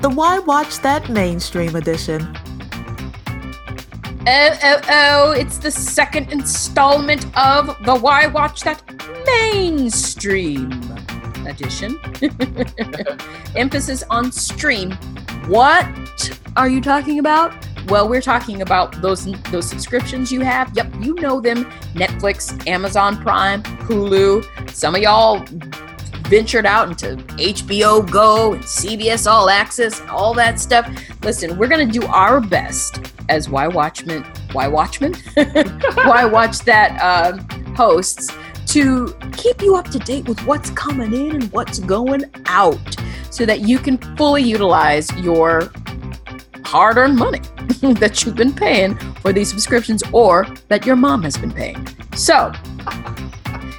the Why Watch That Mainstream edition. Oh, oh, oh, it's the second installment of the Why Watch That Mainstream edition. Emphasis on stream. What are you talking about? Well, we're talking about those those subscriptions you have. Yep, you know them. Netflix, Amazon Prime, Hulu. Some of y'all ventured out into HBO Go and CBS All Access, all that stuff. Listen, we're going to do our best as Why Watchmen, Why Watchmen, Why Watch That uh, hosts to keep you up to date with what's coming in and what's going out so that you can fully utilize your hard earned money that you've been paying for these subscriptions or that your mom has been paying. So,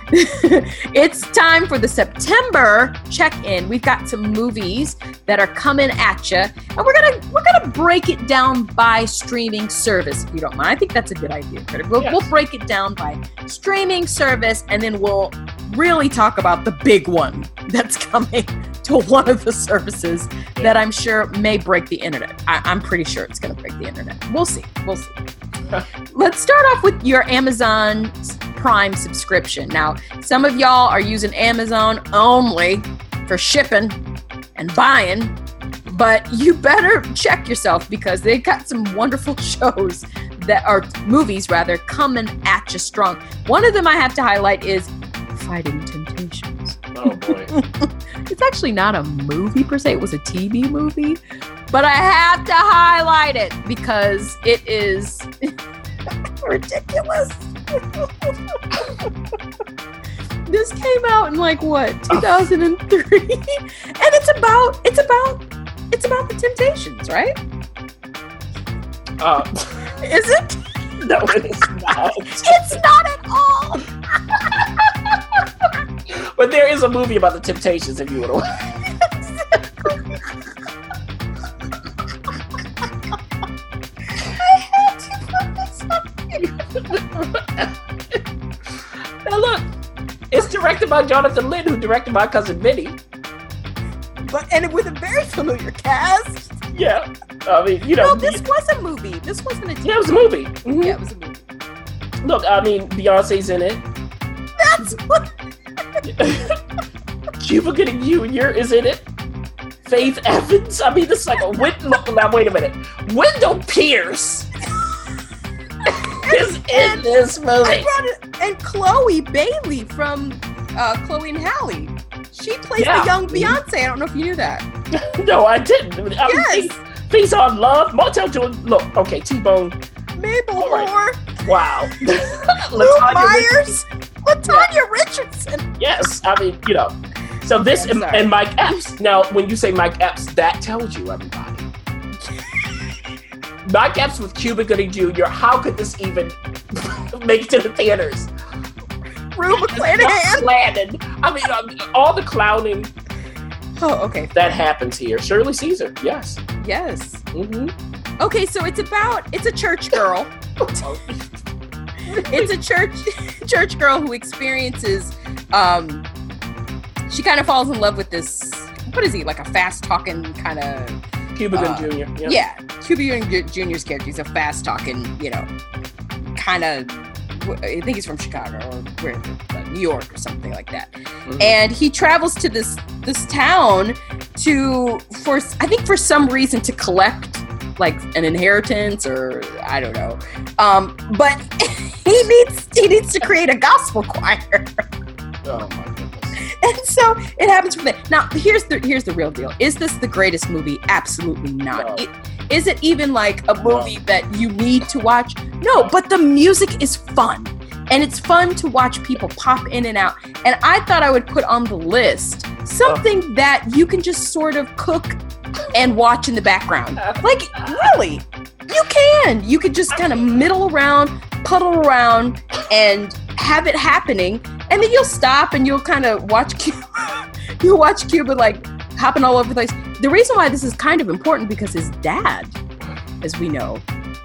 it's time for the September check-in. We've got some movies that are coming at you, and we're gonna we're gonna break it down by streaming service, if you don't mind. I think that's a good idea, Critic. We'll, Yes. we'll break it down by streaming service, and then we'll really talk about the big one that's coming to one of the services that I'm sure may break the internet. I, I'm pretty sure it's gonna break the internet. We'll see. We'll see. Let's start off with your Amazon Prime subscription. Now, some of y'all are using Amazon only for shipping and buying, but you better check yourself because they've got some wonderful shows that are movies rather coming at you strong. One of them I have to highlight is Fighting Temptations. Oh boy. It's actually not a movie per se, it was a TV movie, but I have to highlight it because it is ridiculous. This came out in like what 2003 and it's about it's about it's about the temptations right? Uh, is it? No, it is not. it's not at all! But there is a movie about the Temptations if you want to. Now look, it's directed by Jonathan Lynn, who directed my cousin Vinny. but and with a very familiar cast Yeah, I mean, you know, no this was a movie this wasn't a TV yeah, it was a movie. Mhm. yeah it was a movie Look, I mean, Beyonce's in it. that's what Cuba Gooding Jr. is in it. Faith Evans. I mean, this is like a win-. Now wait a minute. Wendell Pierce is in this I movie. brought it, and Chloe Bailey from uh, Chloe and Halle. She plays Yeah. the young Beyonce. I don't know if you knew that. no, I didn't. I mean, Yes. things, things on love. Montell Jordan. Look, okay, T Bone. Mabel All right. Moore, Wow. Lou Myers, Latanya Richardson. Yes, I mean, you know. So this I'm and, and Mike Epps. Now, when you say Mike Epps, that tells you everybody. Mike Epps with Cuba Gooding Jr. How could this even make it to the theaters? Rue McClanahan. I mean, um, all the clowning Oh, okay. that happens here. Shirley Caesar, yes. Yes. Mm-hmm. Okay, so it's about it's a church girl. it's a church church girl who experiences um she kind of falls in love with this what is he like a fast talking kind of Cuba Uh, Gooding Jr. yeah, Cuba Gooding Jr. Jr.'s character he's a fast talking you know kind of I think he's from Chicago or? Uh, New York or something like that Mhm. and he travels to this this town to for I think for some reason to collect like an inheritance or I don't know. Um, but he needs he needs to create a gospel choir, Oh my goodness. and so it happens from there. Now here's the here's the real deal: is this the greatest movie? Absolutely not. No. It- is it even like a movie that you need to watch? No, but the music is fun. And it's fun to watch people pop in and out. And I thought I would put on the list something oh. that you can just sort of cook and watch in the background. Uh-huh. Like, really, you can. You could just kind of middle around, puddle around, and have it happening. And then you'll stop and you'll kind of watch Cuba. you'll watch Cuba like hopping all over the place. The reason why this is kind of important because his dad, as we know,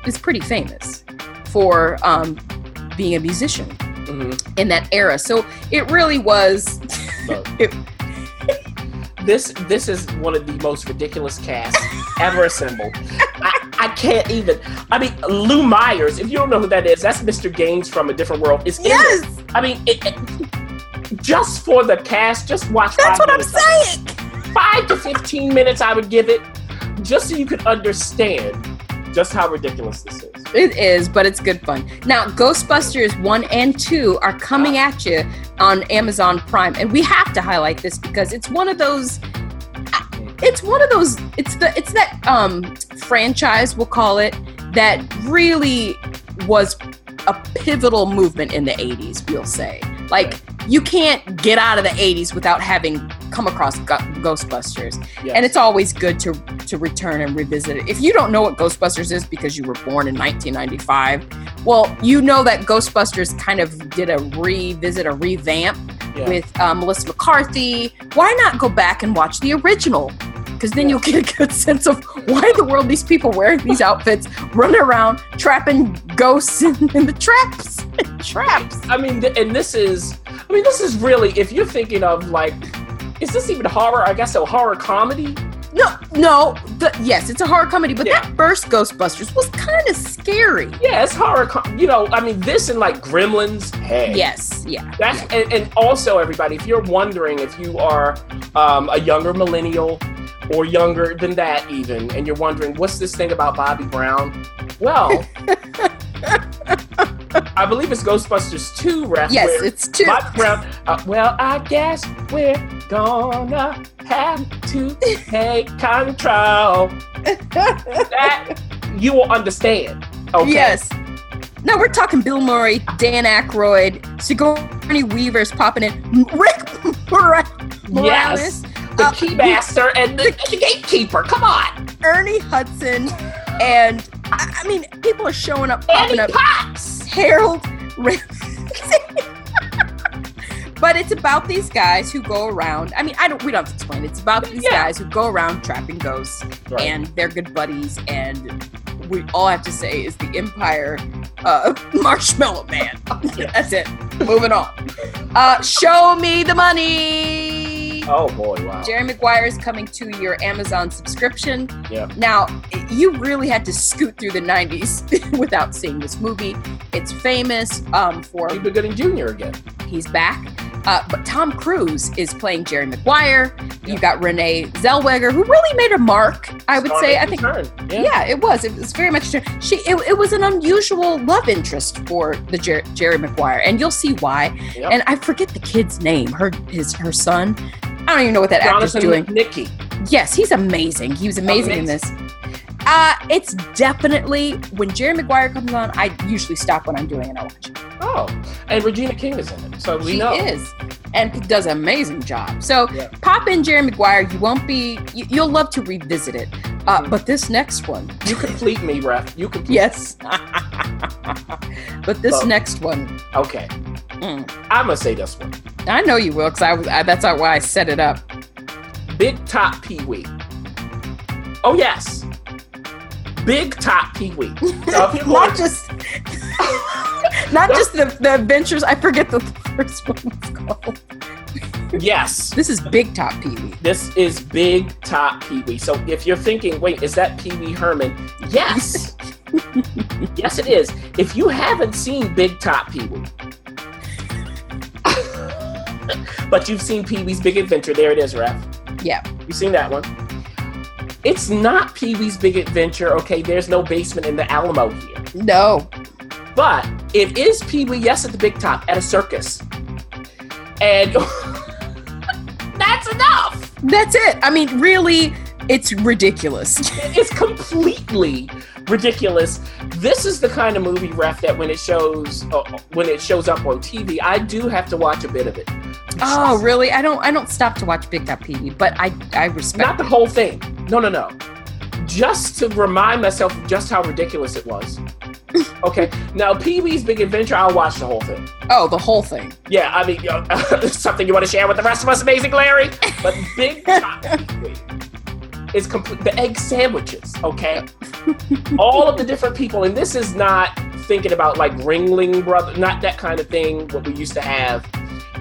is pretty famous for um, being a musician Mhm. in that era. So it really was. It- this this is one of the most ridiculous casts ever assembled. I, I can't even. I mean, Lou Myers. If you don't know who that is, that's Mr. Gaines from a different world. Is Yes. I mean, it, it- just for the cast, just watch. that's what I'm minutes of it. saying. Five to fifteen minutes, I would give it, just so you could understand just how ridiculous this is. It is, but it's good fun. Now, Ghostbusters 1 and 2 are coming at you on Amazon Prime. And we have to highlight this because it's one of those it's one of those it's the it's that um franchise we'll call it that really was a pivotal movement in the 80s, we'll say. Like you can't get out of the 80s without having come across Go- Ghostbusters Yes. and it's always good to to return and revisit it. If you don't know what Ghostbusters is because you were born in 1995, well, you know that Ghostbusters kind of did a revisit, a revamp Yeah. with uh, Melissa McCarthy. Why not go back and watch the original? Because then you'll get a good sense of why in the world these people wearing these outfits, running around trapping ghosts in, in the traps, traps. I mean, and this is, I mean, this is really, if you're thinking of like, is this even horror? I guess a horror comedy. No, no. The, yes, it's a horror comedy, but Yeah. that first Ghostbusters was kind of scary. Yeah, it's horror. Com- you know, I mean, this and like Gremlins. Hey, Yes, yeah. That's and, and also everybody, if you're wondering if you are um, a younger millennial or younger than that even, and you're wondering what's this thing about Bobby Brown? Well, I believe it's Ghostbusters 2, ref. Yes, it's two. Bobby Brown. Uh, well, I guess we're gonna have to take control. that you will understand. Okay. Yes. No, we're talking Bill Murray, Dan Aykroyd, Sigourney Weaver's popping in, Rick Mora- Moranis, Yes. The uh, keymaster and the, the gatekeeper. Come on. Ernie Hudson, and I, mean, people are showing up, popping Annie up. Potts. Harold Ramis. but it's about these guys who go around. I mean, I don't. We don't have to explain. It's about these Yeah. guys who go around trapping ghosts, Right. and they're good buddies. And we all have to say is the Empire uh, Marshmallow Man. That's it. Moving on. Uh, show me the money. Oh boy, wow. Jerry Maguire is coming to your Amazon subscription. Yeah. Now, you really had to scoot through the 90s without seeing this movie. It's famous um, for Cuba Gooding Jr. again. he's back. Uh, but Tom Cruise is playing Jerry Maguire. You got Renee Zellweger, who really made a mark, I would say. I think Yeah. yeah, it was. It was very much. She. It, it was an unusual love interest for the Jer- Jerry Maguire, and you'll see why. Yep. And I forget the kid's name. Her his her son. I don't even know what that actor's Jonathan doing. Nicky. Yes, he's amazing. He was amazing, in this. Uh, it's definitely when Jerry Maguire comes on. I usually stop what I'm doing and I watch. Oh, and Regina King is in it, so we she know. is, and does an amazing job. So Yeah. pop in Jerry Maguire. You won't be. You, you'll love to revisit it. Uh, Mhm. but this next one, You complete me, ref. You complete. yes. but this next one, Okay. mm, I'm gonna say this one. I know you will, because I, was- I that's why I set it up. Big Top Pee Wee. Oh yes. Big Top Pee Wee. Now, if you're going- Not just, not just the, the adventures. I forget the first one was called. Yes. This is Big Top Pee Wee. This is Big Top Pee Wee. So if you're thinking, wait, is that Pee Wee Herman? Yes. yes, it is. If you haven't seen Big Top Pee Wee, but you've seen Pee Wee's Big Adventure, there it is, Ref. Yeah. You've seen that one. It's not Pee Wee's Big Adventure, okay? There's no basement in the Alamo here. No. But it is Pee Wee, yes, at the Big Top, at a circus. And that's enough. That's it. I mean, really, it's ridiculous. It's completely ridiculous. This is the kind of movie ref that when it shows uh, when it shows up on TV, I do have to watch a bit of it. Oh, really? I don't. I don't stop to watch Big Top Pee Wee, but I I respect. Not the whole thing. No, no, no. Just to remind myself of just how ridiculous it was. Okay. Now, Pee Wee's Big Adventure, I'll watch the whole thing. Oh, the whole thing. Yeah, I mean, uh, something you want to share with the rest of us, Amazing Larry? But Big is complete. The egg sandwiches, okay? All of the different people, and this is not thinking about like Ringling Brother, not that kind of thing, what we used to have.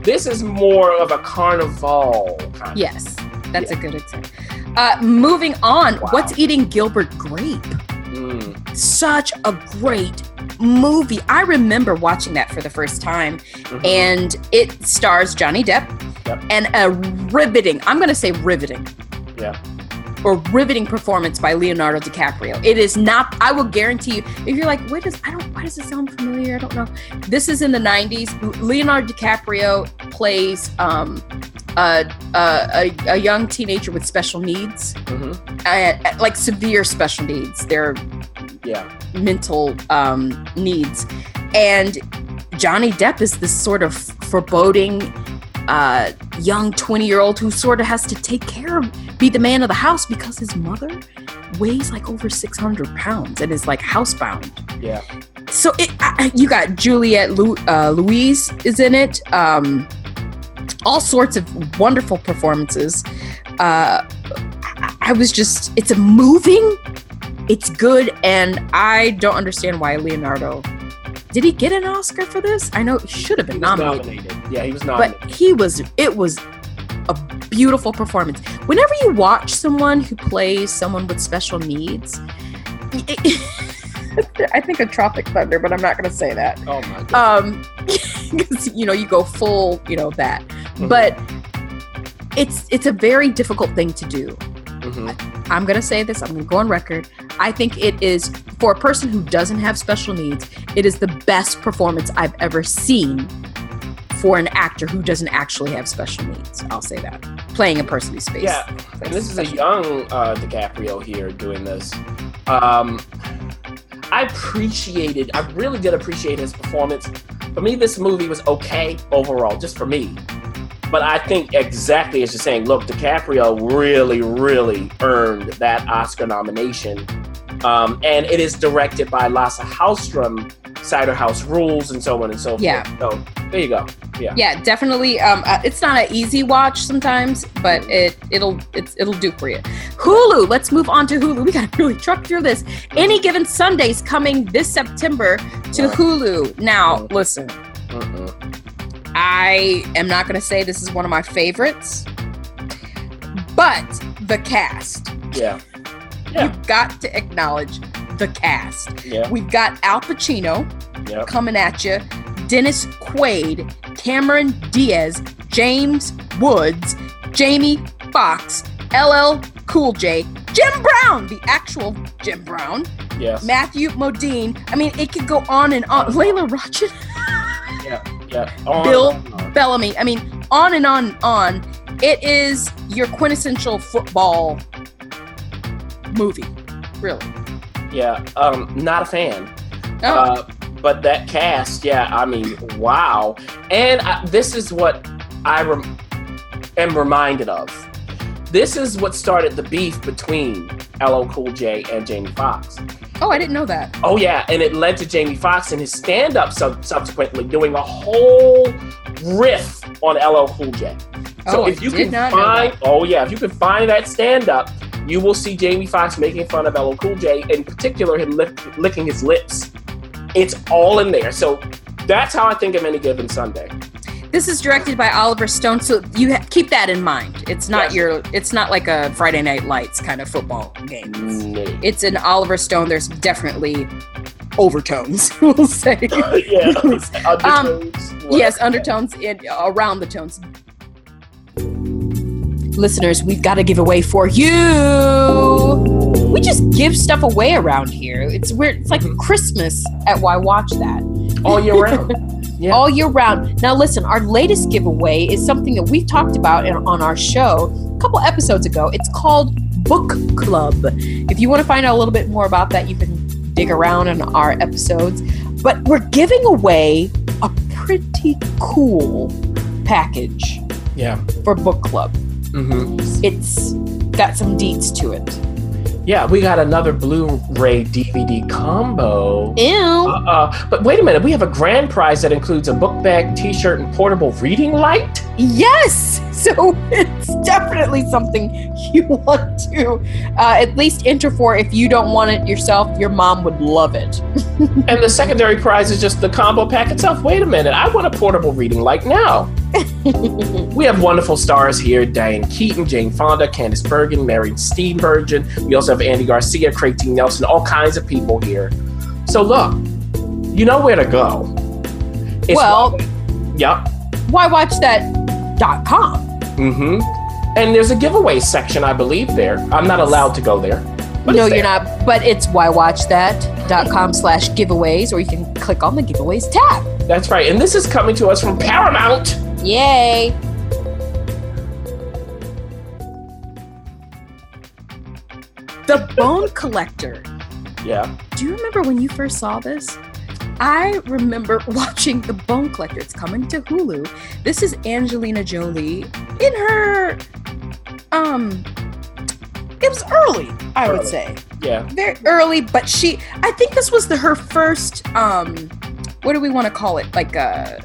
This is more of a carnival kind Yes. That's a good example. Uh, moving on, Wow. what's eating Gilbert Grape? Mm, Such a great movie. I remember watching that for the first time, mhm. and it stars Johnny Depp Yep. and a riveting, I'm going to say riveting, yeah. or riveting performance by Leonardo DiCaprio. It is not, I will guarantee you, if you're like, wait, does, I don't, why does it sound familiar? I don't know. This is in the 90s. Leonardo DiCaprio plays um, a, a, a, a young teenager with special needs, hmm uh, like severe special needs. They're Yeah. mental um, needs. And Johnny Depp is this sort of foreboding uh, young 20 year old who sort of has to take care of, be the man of the house because his mother weighs like over 600 pounds and is like housebound. Yeah. So it, I, you got Juliette Lu, uh, Louise is in it. Um, all sorts of wonderful performances. Uh, I, was just, it's a moving, it's good, and I don't understand why Leonardo. Did he get an Oscar for this? I know he should have He been was nominated, nominated. Yeah, he was nominated. but he was. It was a beautiful performance. Whenever you watch someone who plays someone with special needs, I think a Tropic Thunder, but I'm not going to say that oh my god. um because you know you go full you know that Mhm. but it's it's a very difficult thing to do Mhm. i'm gonna say this i'm gonna go on record i think it is for a person who doesn't have special needs it is the best performance i've ever seen for an actor who doesn't actually have special needs i'll say that playing a person who's space Yeah, and this is a young uh, DiCaprio here doing this. Um, I appreciated, I really did appreciate his performance. For me, this movie was okay overall, just for me. But I think exactly as you're saying, look, DiCaprio really, really earned that Oscar nomination. Um, and it is directed by Lasse Hallström, Cider House Rules, and so on and so forth. Yeah. So there you go. yeah Yeah, definitely um uh, it's not an easy watch sometimes but it it'll it's it'll do for you hulu let's move on to hulu we gotta really truck through this any given sundays coming this september to hulu now listen Mm-mm. I am not gonna say this is one of my favorites but the cast Yeah. Yeah. you've got to acknowledge the cast Yeah. we've got al pacino Yeah. coming at you. Dennis Quaid, Cameron Diaz, James Woods, Jamie Foxx, LL Cool J, Jim Brown, the actual Jim Brown, Yes. Matthew Modine. I mean, it could go on and on. Lela Rochon, Yeah. On Bill on. Bellamy. I mean, on and on and on. It is your quintessential football movie, really. Yeah. Um, not a fan. Oh, Uh, but that cast, yeah, I mean, wow. And I, this is what I rem- am reminded of. This is what started the beef between LL Cool J and Jamie Foxx. Oh, I didn't know that. Oh yeah, and it led to Jamie Foxx and his stand-up sub- subsequently doing a whole riff on LL Cool J. So Oh, if I you did can find, oh yeah, if you can find that stand-up, you will see Jamie Foxx making fun of LL Cool J, in particular him lick, licking his lips. It's all in there. So that's how I think of any given Sunday. This is directed by Oliver Stone, so you ha- keep that in mind. It's not Yes. your, it's not like a Friday Night Lights kind of football game. No. It's an Oliver Stone. There's definitely overtones. We'll say yeah, um, undertones. what- yes, undertones in, around the tones. Listeners, we've got a giveaway for you. We just give stuff away around here. It's weird. It's like mm-hmm. Christmas at Why Watch That. all year round. Yeah. all year round. Now, listen, our latest giveaway is something that we've talked about in, on our show a couple episodes ago. It's called Book Club. If you want to find out a little bit more about that, you can dig around in our episodes. But we're giving away a pretty cool package Yeah. for Book Club. Mm-hmm. It's got some deets to it. Yeah, we got another Blu-ray DVD combo. Ew. Uh, but wait a minute, we have a grand prize that includes a book bag, T-shirt, and portable reading light. Yes! So it's definitely something you want to uh, at least enter for. If you don't want it yourself, your mom would love it. And the secondary prize is just the combo pack itself. Wait a minute, I want a portable reading like now. we have wonderful stars here Diane Keaton, Jane Fonda, Candice Bergen, Marion Steenburgen. We also have Andy Garcia, Craig T. Nelson, all kinds of people here. So, look, you know where to go. It's Well- yep. whywatchthat.com. Mm-hmm. And there's a giveaway section, I believe, there. I'm not allowed to go there. But no, you're not, but it's whywatchthat.com slash giveaways, or you can click on the giveaways tab. That's right. And this is coming to us from Paramount. Yay! The Bone Collector. Yeah. Do you remember when you first saw this? I remember watching The Bone Collector. It's coming to Hulu. This is Angelina Jolie in her um it was early, I would say. Yeah. Very early, but she I think this was the her first um what do we want to call it? Like a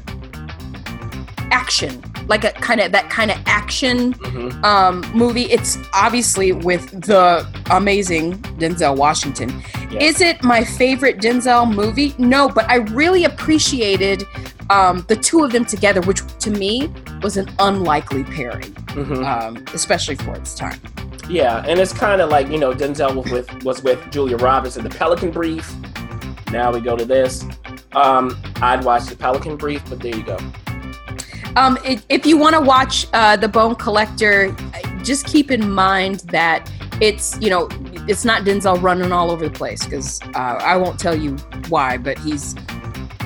action. Like a kind of that kind of action hmm um, movie. It's obviously with the amazing Denzel Washington. Yeah. Is it my favorite Denzel movie? No, but I really appreciated um, the two of them together, which to me was an unlikely pairing, hmm um, especially for its time. Yeah, and it's kind of like you know Denzel was with was with Julia Roberts in the Pelican Brief. Now we go to this. Um, I'd watch the Pelican Brief, but there you go. Um, i if you want to watch uh, The Bone Collector, just keep in mind that it's you know it's not Denzel running all over the place because uh, I won't tell you why, but he's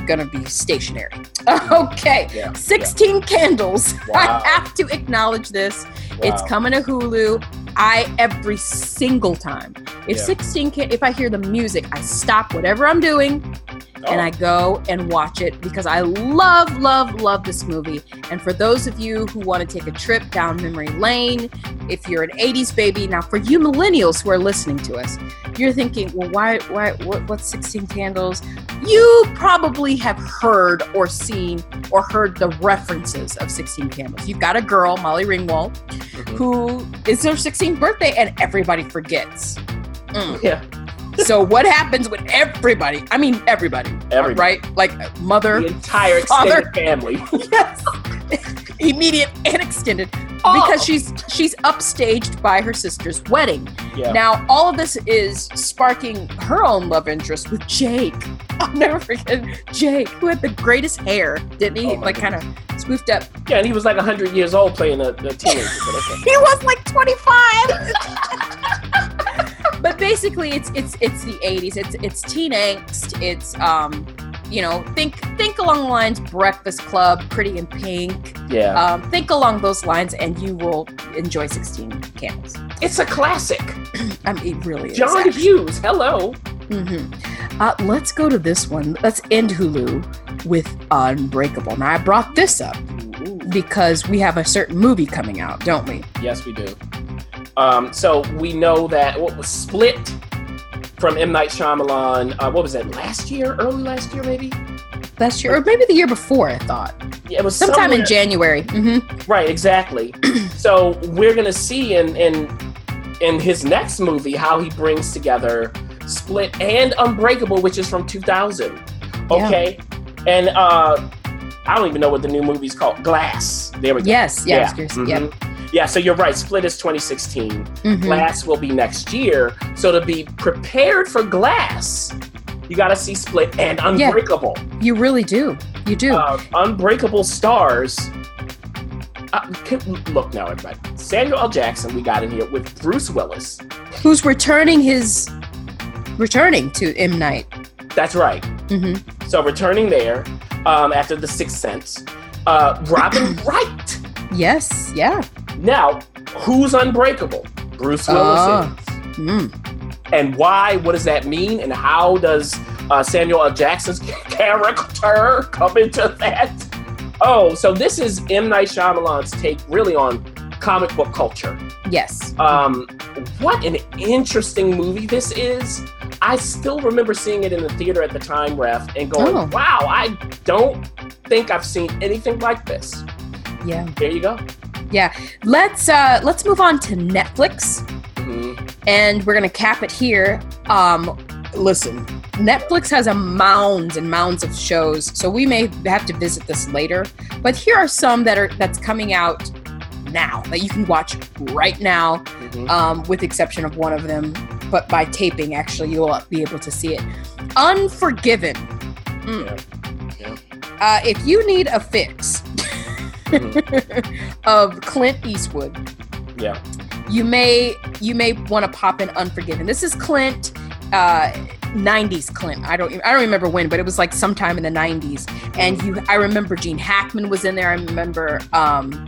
gonna be stationary. okay, Yeah. 16 candles. Wow. I have to acknowledge this. It's coming to Hulu. I every single time. If Yeah. 16 can if I hear the music, I stop whatever I'm doing and Oh, I go and watch it because I love, love, love this movie. And for those of you who want to take a trip down memory lane, if you're an 80s baby, now for you millennials who are listening to us, you're thinking, well, why, why, what, what's 16 Candles? You probably have heard or seen or heard the references of 16 Candles. You've got a girl, Molly Ringwald, mhm. who is her 16th birthday and everybody forgets. Mm. Yeah, So what happens when everybody, I mean everybody, Everybody. right? Like uh, mother, the entire Father. family. yes, immediate and extended, Oh. because she's she's upstaged by her sister's wedding. Yeah. Now all of this is sparking her own love interest with Jake. I'll never forget Jake, who had the greatest hair, didn't he? Oh like kind of swooped up. yeah, and he was like hundred years old playing a, a teenager. He was like 25. But basically it's it's it's the 80s. It's it's teen angst. It's um you know, think think along the lines Breakfast Club, Pretty in Pink. Yeah, Um, think along those lines, and you will enjoy 16 Candles. it's a classic. I mean, it really is. John actually. Hughes. Hello. Mhm. Uh, let's go to this one. Let's end Hulu with Unbreakable. Now, I brought this up Ooh. because we have a certain movie coming out, don't we? Yes, we do. Um, so we know that what was split from M Night Shyamalan. Uh, what was that? Last year, early last year, maybe. Last year, or maybe the year before, I thought. Yeah, it was Sometime in somewhere- January. hmm Right, exactly. so we're gonna see in in in his next movie how he brings together Split and Unbreakable, which is from 2000. Okay, and uh, I don't even know what the new movie's called. Glass. There we go. Yes, Yeah. yes. Yep. Mhm. Yeah, so you're right. Split is 2016. Mhm. Glass will be next year. So to be prepared for Glass, you got to see Split and Unbreakable. Yeah, You really do. You do. Uh, Unbreakable stars. Uh, can, look now, everybody. Samuel L. Jackson, we got in here with Bruce Willis. Who's returning his. Returning to M. Night. That's right. hmm So returning there um, after The Sixth Sense. Uh, Robin Wright. Yes, yeah. Now, who's unbreakable? Bruce Willis is. Mm. and why? What does that mean? And how does uh, Samuel L. Jackson's character come into that? Oh, so this is M. Night Shyamalan's take really on comic book culture. Yes. Um, what an interesting movie this is. I still remember seeing it in the theater at the time, Ref, and going, Oh. wow, I don't think I've seen anything like this. Yeah. There you go. Let's uh let's move on to Netflix. Mhm. and we're gonna cap it here. Um, listen, Netflix has a mounds and mounds of shows, so we may have to visit this later. But here are some that are that's coming out now that you can watch right now, Mhm. um, with exception of one of them. But by taping, actually, you'll be able to see it. Unforgiven. Mm. Yeah. Uh, if you need a fix. of Clint Eastwood, Yeah. you may you may want to pop in Unforgiven. This is Clint, uh, '90s Clint. I don't I don't remember when, but it was like sometime in the '90s. And you, I remember Gene Hackman was in there. I remember um,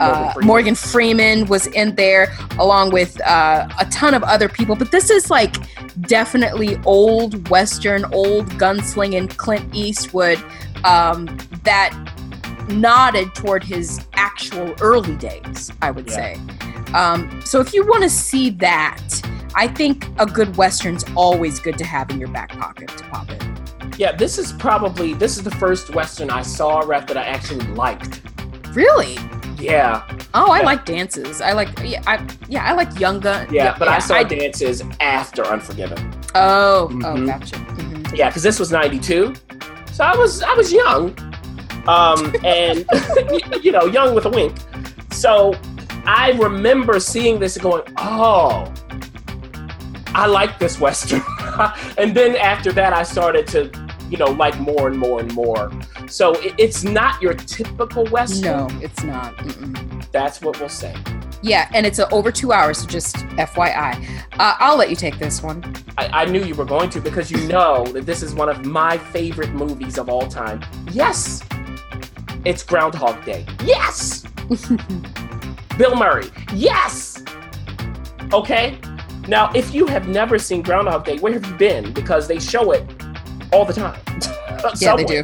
uh, Freeman. Morgan Freeman was in there, along with uh, a ton of other people. But this is like definitely old Western, old gunslinging Clint Eastwood um, that nodded toward his actual early days, I would Yeah. say. Um, so if you want to see that, I think a good Western's always good to have in your back pocket to pop in. Yeah, this is probably this is the first western I saw rap that I actually liked. Really? Yeah, Oh, I Yeah. like dances. I like yeah, I yeah, I like Young Gun. yeah, but I saw I- dances after Unforgiven. Oh, oh, Mhm. gotcha. Mhm. Yeah, because this was '92, so I was I was young, um, and you know, young with a wink. So I remember seeing this and going, "Oh, I like this western." and then after that, I started to, you know, like more and more and more. So it, it's not your typical western. No, it's not. Mm-mm. That's what we'll say. Yeah, and it's over two hours, so just FYI. Uh, I'll let you take this one. I, I knew you were going to because you know that this is one of my favorite movies of all time. Yes, it's Groundhog Day. Yes, Bill Murray. Yes. Okay. Now, if you have never seen Groundhog Day, where have you been? Because they show it all the time. Yeah, they do.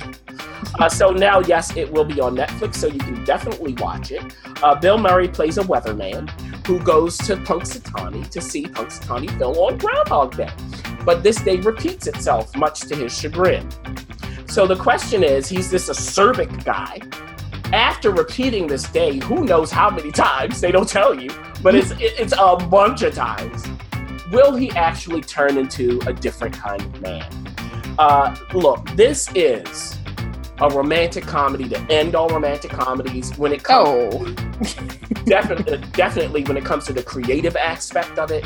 Uh, so now, yes, it will be on Netflix, so you can definitely watch it. Uh, Bill Murray plays a weatherman who goes to Punxsutawney to see Punxsutawney Phil on Groundhog Day. But this day repeats itself, much to his chagrin. So the question is, he's this acerbic guy. After repeating this day, who knows how many times? They don't tell you, but it's it's a bunch of times. Will he actually turn into a different kind of man? Uh, look, this is a romantic comedy to end all romantic comedies when it comes Oh, definitely definitely when it comes to the creative aspect of it.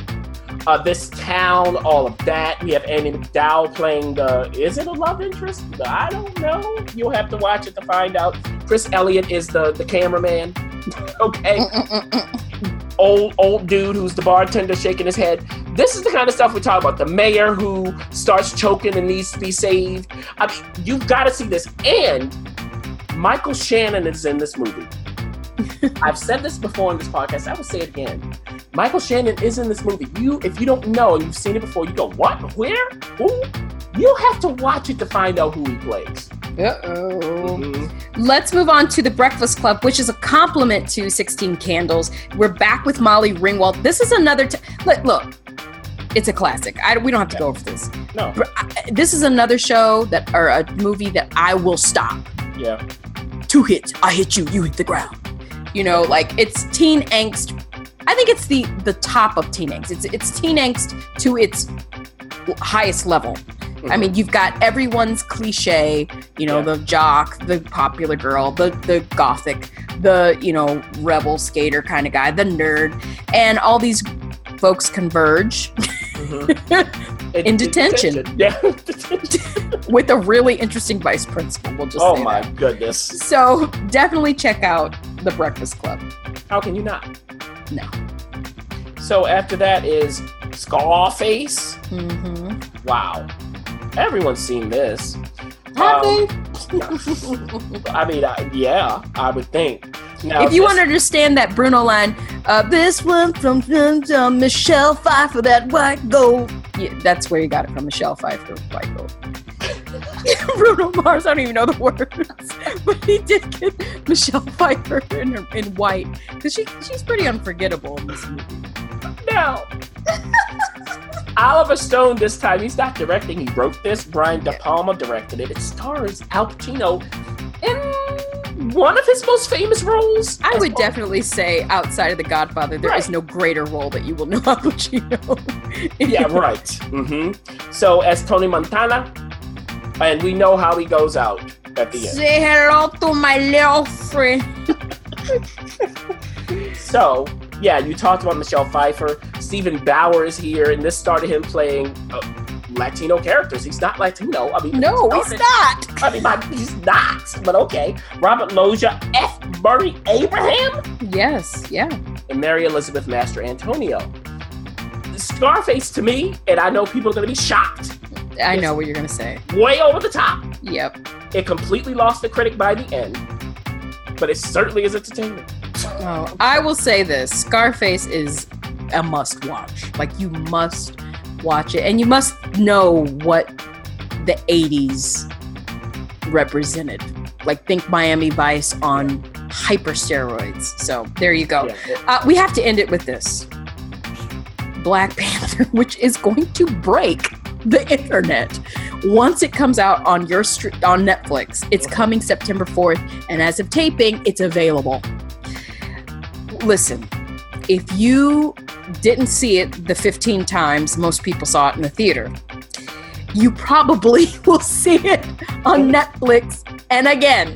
Uh, this town, all of that. We have Andie MacDowell playing the. Is it a love interest? I don't know. You'll have to watch it to find out. Chris Elliott is the the cameraman. okay, old old dude who's the bartender shaking his head. This is the kind of stuff we talk about. The mayor who starts choking and needs to be saved. I mean, you've got to see this. And Michael Shannon is in this movie. I've said this before in this podcast. I will say it again. Michael Shannon is in this movie. You, if you don't know and you've seen it before, you go, "What? Where? Who?" You have to watch it to find out who he plays. uh-oh. Mhm. Let's move on to the Breakfast Club, which is a compliment to 16 Candles. We're back with Molly Ringwald. This is another. T- look, look, it's a classic. I, we don't have to go over this. No, This is another show that, or a movie that I will stop. yeah, Two hits, I hit you, you hit the ground. You know, like it's teen angst. I think it's the the top of teen angst. It's it's teen angst to its highest level. I mean, you've got everyone's cliche, you know, Yeah. the jock, the popular girl, the the gothic, the you know rebel skater kind of guy, the nerd, and all these folks converge Mhm. It- In it- detention. Yeah, with a really interesting vice principal. We'll just oh my that. goodness! So definitely check out the Breakfast Club. How can you not? No. So after that is Scarface. Mm-hmm. Wow, everyone's seen this. Have Um, they? I mean, I, yeah, I would think. Now, if you this- want to understand that Bruno line, uh, this one from, from, from Michelle Pfeiffer, that white gold. Yeah, that's where you got it from, Michelle Pfeiffer, white gold. Bruno Mars, I don't even know the words, but he did get Michelle Pfeiffer in, her, in white because she she's pretty unforgettable in this movie. now, Oliver Stone this time he's not directing. He wrote this. Brian De Palma directed it. It stars Al Pacino in one of his most famous roles. I would Al- definitely say outside of The Godfather, there is Right. no greater role that you will know Al Pacino. Yeah, right. hmm So as Tony Montana, and we know how he goes out at the end. Say hello to my little friend. So yeah, you talked about Michelle Pfeiffer. Steven Bauer is here, and this started him playing uh, Latino characters. He's not Latino. I mean, No, he he's not. I mean, my, he's not. But okay. Robert Loggia, F. Murray Abraham, Yes, yeah. and Mary Elizabeth Mastrantonio. Scarface to me, and I know people are going to be shocked, I know what you're gonna say. way over the top. Yep. It completely lost the critic by the end, but it certainly is entertainment. Oh, I will say this: Scarface is a must-watch. Like you must watch it, and you must know what the '80s represented. Like think Miami Vice on hyper steroids. So there you go. Yeah, Uh, we have to end it with this: Black Panther, which is going to break the internet once it comes out on your str- on Netflix. It's coming September 4th, and as of taping, it's available. Listen, if you didn't see it the 15 times most people saw it in the theater, you probably will see it on Netflix. And again,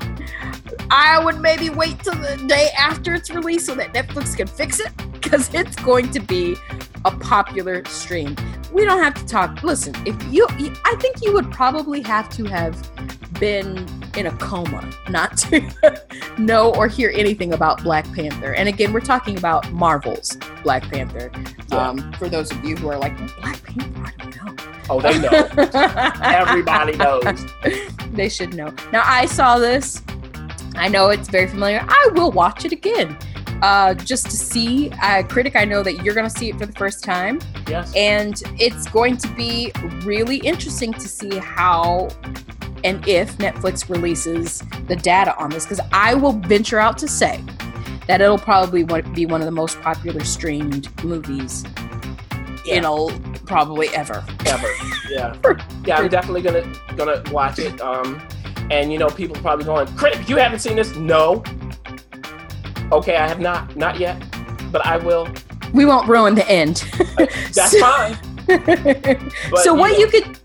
I would maybe wait till the day after it's released so that Netflix can fix it because it's going to be a popular stream. We don't have to talk. Listen, if you, I think you would probably have to have been in a coma not to know or hear anything about Black Panther. And again, we're talking about Marvel's Black Panther. Yeah. Um, for those of you who are like, Black Panther, I don't know. Oh, they know. Everybody knows. they should know. Now, I saw this. I know it's very familiar. I will watch it again. Uh, just to see, uh, critic. I know that you're going to see it for the first time, Yes. and it's going to be really interesting to see how and if Netflix releases the data on this. Because I will venture out to say that it'll probably be one of the most popular streamed movies in know probably ever. ever. Yeah, yeah. I'm definitely gonna gonna watch it. Um, and you know, people probably going, "Critic, you haven't seen this?" No. Okay, I have not, not yet, but I will. We won't ruin the end. That's So- fine. But, so what know, you could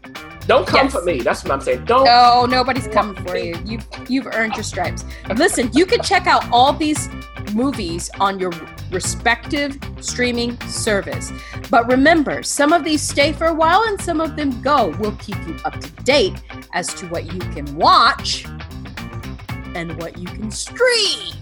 don't come Yes. for me. That's what I'm saying. Don't. Oh, nobody's coming for you. You you've earned your stripes. Listen, you can check out all these movies on your respective streaming service. But remember, some of these stay for a while and some of them go. We'll keep you up to date as to what you can watch and what you can stream.